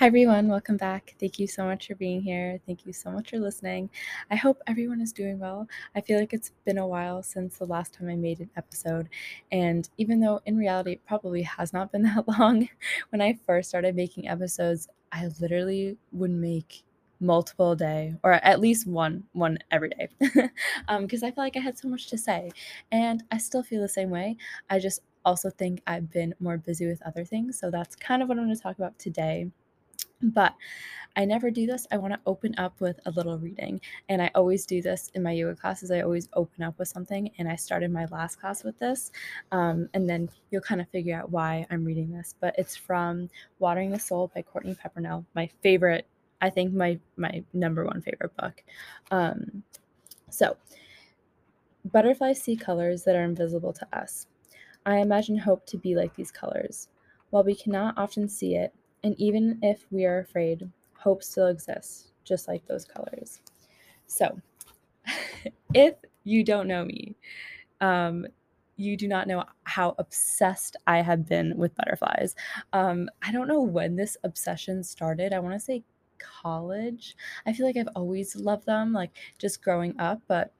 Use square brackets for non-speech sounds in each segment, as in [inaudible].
Hi, everyone. Welcome back. Thank you so much for being here. Thank you so much for listening. I hope everyone is doing well. I feel like it's been a while since the last time I made an episode. And even though in reality it probably has not been [laughs] that long, when I first started making episodes, I literally would make multiple a day or at least one one every day [laughs] um because i felt like i had so much to say and i still feel the same way i just also think i've been more busy with other things so that's kind of what i'm going to talk about today but I never do this. I want to open up with a little reading. And I always do this in my yoga classes. I always open up with something. And I started my last class with this. Um, and then you'll kind of figure out why I'm reading this. But it's from Watering the Soul by Courtney Peppernell, my favorite, I think my my number one favorite book. Um, so butterflies see colors that are invisible to us. I imagine hope to be like these colors. While we cannot often see it, and even if we are afraid, hope still exists, just like those colors. So, [laughs] if you don't know me, um, you do not know how obsessed I have been with butterflies. Um, I don't know when this obsession started. I want to say college. I feel like I've always loved them, like just growing up, but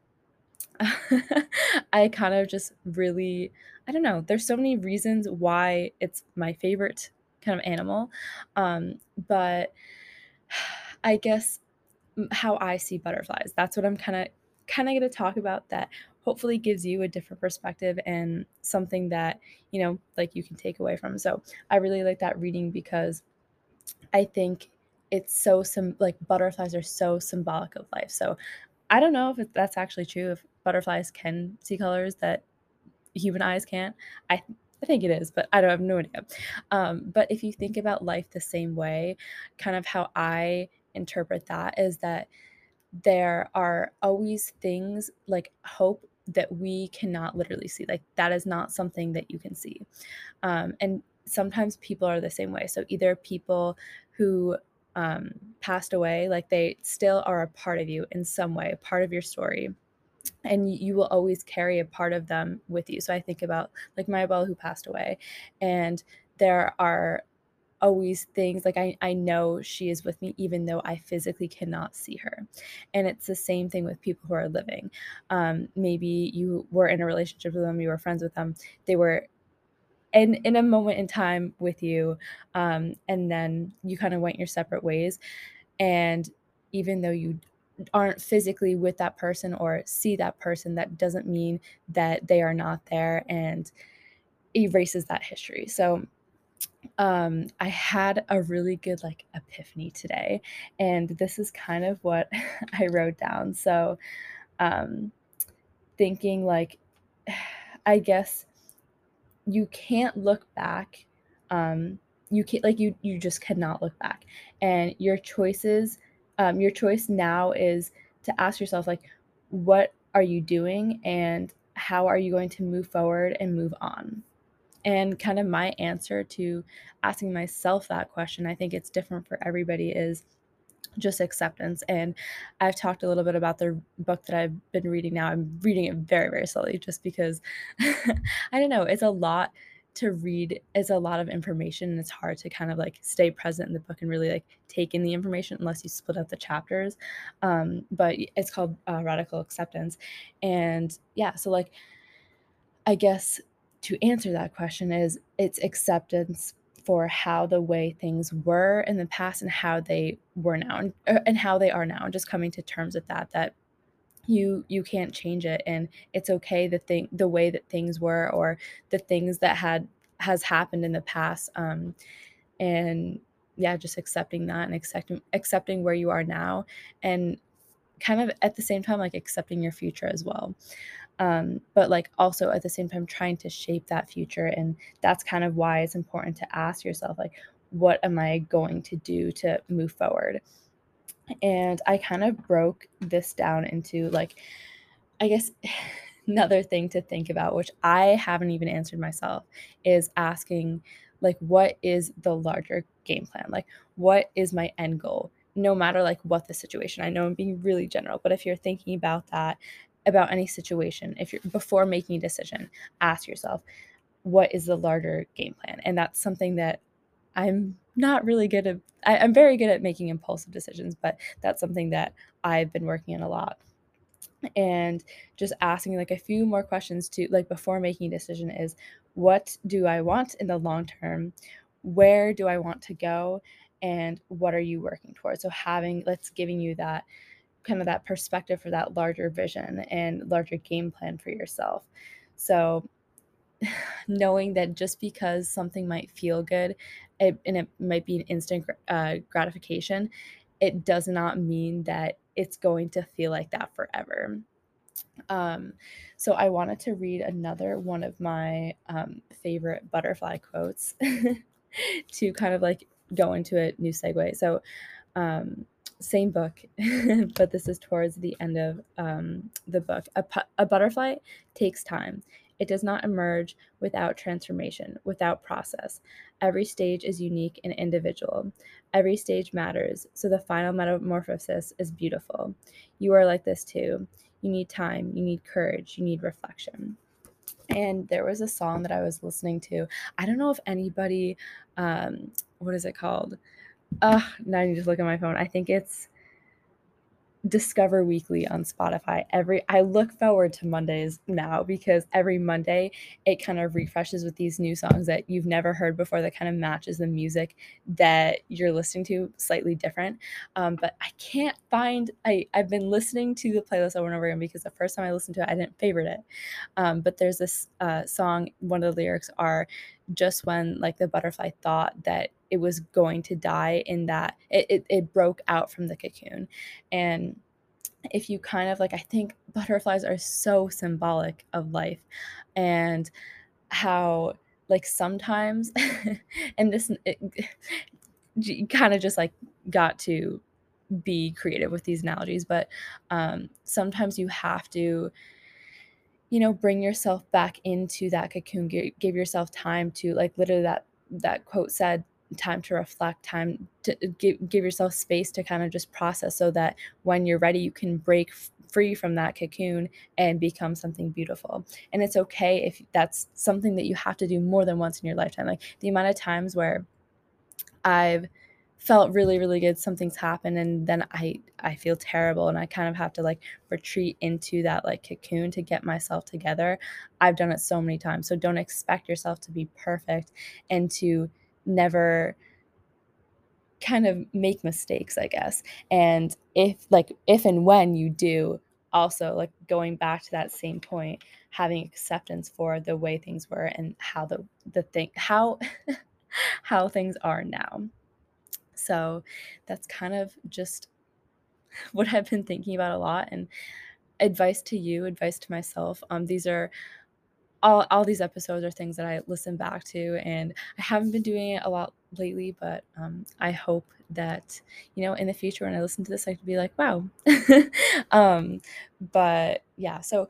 [laughs] I kind of just really, I don't know, there's so many reasons why it's my favorite kind of animal. Um, but I guess how I see butterflies. That's what I'm kind of kind of going to talk about that hopefully gives you a different perspective and something that, you know, like you can take away from. So, I really like that reading because I think it's so some like butterflies are so symbolic of life. So, I don't know if that's actually true if butterflies can see colors that human eyes can't. I I think it is, but I don't have no idea. Um, but if you think about life the same way, kind of how I interpret that is that there are always things like hope that we cannot literally see. Like that is not something that you can see. Um, and sometimes people are the same way. So either people who um, passed away, like they still are a part of you in some way, part of your story and you will always carry a part of them with you. So I think about like my abuela who passed away, and there are always things like I, I know she is with me even though I physically cannot see her. And it's the same thing with people who are living. Um, maybe you were in a relationship with them, you were friends with them, they were in in a moment in time with you, um, and then you kind of went your separate ways. And even though you aren't physically with that person or see that person, that doesn't mean that they are not there and erases that history. So um I had a really good like epiphany today and this is kind of what [laughs] I wrote down. So um thinking like [sighs] I guess you can't look back um you can't like you you just cannot look back and your choices um, your choice now is to ask yourself like what are you doing and how are you going to move forward and move on? And kind of my answer to asking myself that question i think it's different for everybody is just acceptance. And i've talked a little bit about the book that i've been reading now. I'm reading it very very slowly just because [laughs] i don't know it's a lot to read is a lot of information and it's hard to kind of like stay present in the book and really like take in the information unless you split up the chapters. Um, but it's called uh, radical acceptance. And yeah so like i guess to answer that question is it's acceptance for how the way things were in the past and how they were now and, uh, and how they are now and just coming to terms with that that you you can't change it and it's okay the thing the way that things were or the things that had has happened in the past um and yeah just accepting that and accepting accepting where you are now and kind of at the same time like accepting your future as well. Um, but like also at the same time trying to shape that future and that's kind of why it's important to ask yourself like what am i going to do to move forward and I kind of broke this down into like, I guess [sighs] another thing to think about, which I haven't even answered myself, is asking, like, what is the larger game plan? Like, what is my end goal? No matter like what the situation. I know I'm being really general, but if you're thinking about that, about any situation, if you're before making a decision, ask yourself, what is the larger game plan? And that's something that I'm not really good at I, I'm very good at making impulsive decisions, but that's something that I've been working on a lot. And just asking like a few more questions to like before making a decision is what do I want in the long term? Where do I want to go? And what are you working towards? So having let's giving you that kind of that perspective for that larger vision and larger game plan for yourself. So [sighs] knowing that just because something might feel good it, and it might be an instant uh, gratification, it does not mean that it's going to feel like that forever. Um, so I wanted to read another one of my um, favorite butterfly quotes [laughs] to kind of like go into a new segue. So, um, same book, [laughs] but this is towards the end of um, the book. A, pu- a butterfly takes time. It does not emerge without transformation, without process. Every stage is unique and individual. Every stage matters, so the final metamorphosis is beautiful. You are like this too. You need time, you need courage, you need reflection. And there was a song that I was listening to. I don't know if anybody, um, what is it called? Uh, now I need to look at my phone. I think it's Discover Weekly on Spotify. Every I look forward to Mondays now because every Monday it kind of refreshes with these new songs that you've never heard before that kind of matches the music that you're listening to slightly different. Um, but I can't find I I've been listening to the playlist over and over again because the first time I listened to it I didn't favorite it. Um, but there's this uh, song. One of the lyrics are just when like the butterfly thought that it was going to die in that it, it, it broke out from the cocoon. And if you kind of like i think butterflies are so symbolic of life and how like sometimes [laughs] and this it, kind of just like got to be creative with these analogies but um sometimes you have to you know bring yourself back into that cocoon give, give yourself time to like literally that that quote said time to reflect time to uh, give, give yourself space to kind of just process so that when you're ready you can break free from that cocoon and become something beautiful. And it's okay if that's something that you have to do more than once in your lifetime. Like the amount of times where i've felt really really good something's happened and then i i feel terrible and i kind of have to like retreat into that like cocoon to get myself together i've done it so many times. So don't expect yourself to be perfect and to never kind of make mistakes i guess and if like if and when you do also like going back to that same point having acceptance for the way things were and how the the thing how [laughs] how things are now so that's kind of just [laughs] what I've been thinking about a lot and advice to you, advice to myself. Um, these are all, all these episodes are things that I listen back to, and I haven't been doing it a lot lately, but um, I hope that you know in the future when I listen to this, I could be like, wow. [laughs] um, but yeah, so,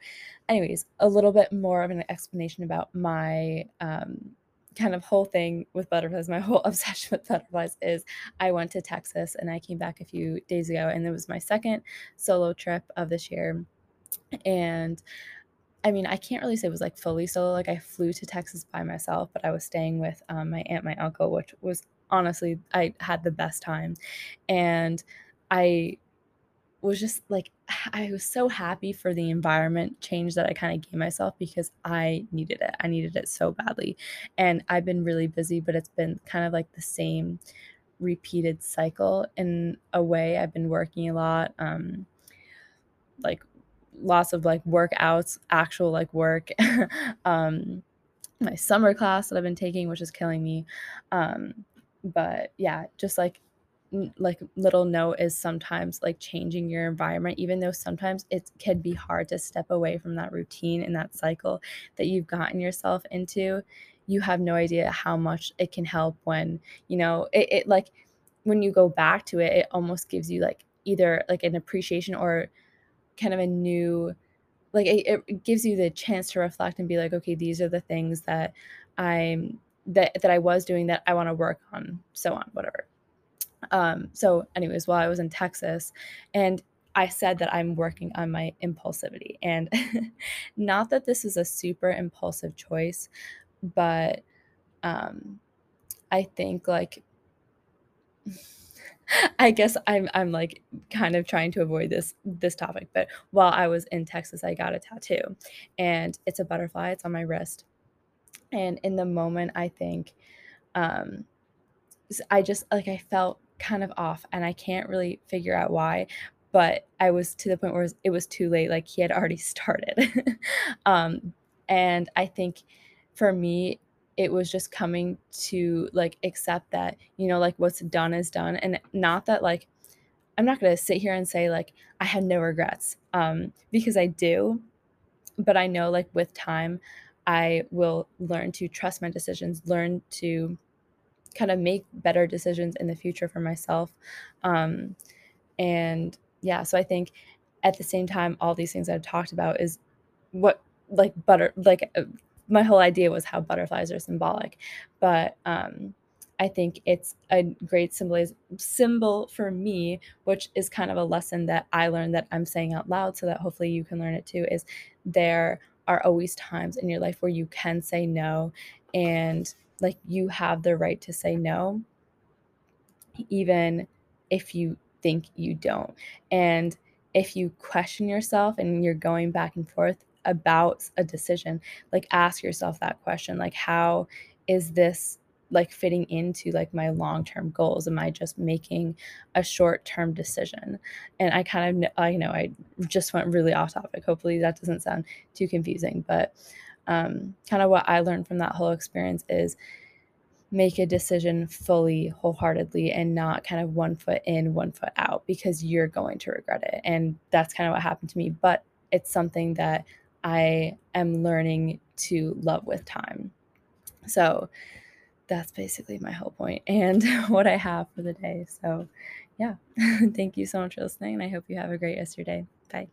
anyways, a little bit more of an explanation about my um, kind of whole thing with butterflies, my whole [laughs] obsession with butterflies is I went to Texas and I came back a few days ago, and it was my second solo trip of this year. And I mean, I can't really say it was like fully solo. Like I flew to Texas by myself, but I was staying with um, my aunt, my uncle, which was honestly I had the best time, and I was just like [sighs] I was so happy for the environment change that I kind of gave myself because I needed it. I needed it so badly. And I've been really busy, but it's been kind of like the same repeated cycle in a way. I've been working a lot um like lots of like workouts, actual like work. [laughs] um my summer class that I've been taking which is killing me. Um but yeah, just like like little note is sometimes like changing your environment even though sometimes it can be hard to step away from that routine and that cycle that you've gotten yourself into you have no idea how much it can help when you know it, it like when you go back to it it almost gives you like either like an appreciation or kind of a new like it, it gives you the chance to reflect and be like okay these are the things that i'm that that i was doing that i want to work on so on whatever um, so, anyways, while I was in Texas, and I said that I'm working on my impulsivity. And [laughs] not that this is a super impulsive choice, but um, I think like [laughs] I guess I'm I'm, like, kind of trying to avoid this this topic, but while I was in Texas, I got a tattoo, and it's a butterfly, it's on my wrist, and in the moment, I think, um, I just like, I felt kind of off, and I can't really figure out why, but I was to the point where it was it was too late, like, he had already [laughs] started. [laughs] Um, and I think for me, it was just coming to, like, accept that, you know, like, what's done is done, and not that, like I'm not gonna sit here and say, like, I had no regrets, um, because I do, but I know, like, with time, I will learn to trust my decisions, learn to kinda make better decisions in the future for myself, um, and yeah, so I think at the same time, all these things I've talked about is what like, butter like, uh, my whole idea was how butterflies are symbolic, but, um, I think it's a great symboliz symbol for me, which is kind of a lesson that I learned that I'm saying out loud so that hopefully you can learn it too, is there are always times in your life where you can say no, and, like, you have the right to say no even if you think you don't, and if you question yourself and you're going back and forth about a decision, like, ask yourself that question, like, "How is this, like, fitting into, like, my long-term goals? Am I just making a short-term decision?" And I kind of I know I just went really off topic, hopefully that doesn't sound too confusing, but, um, kinda what I learned from that whole experience is make a decision fully, wholeheartedly, and not kind of 1 foot in, 1 foot out because you're going to regret it, and that's kinda what happened to me, but it's something that I am learning to love with time. So, that's basically my whole point and [laughs] what I have for the day, so, yeah. [laughs] Thank you so much for listening, and I hope you have a great rest of your day. Bye.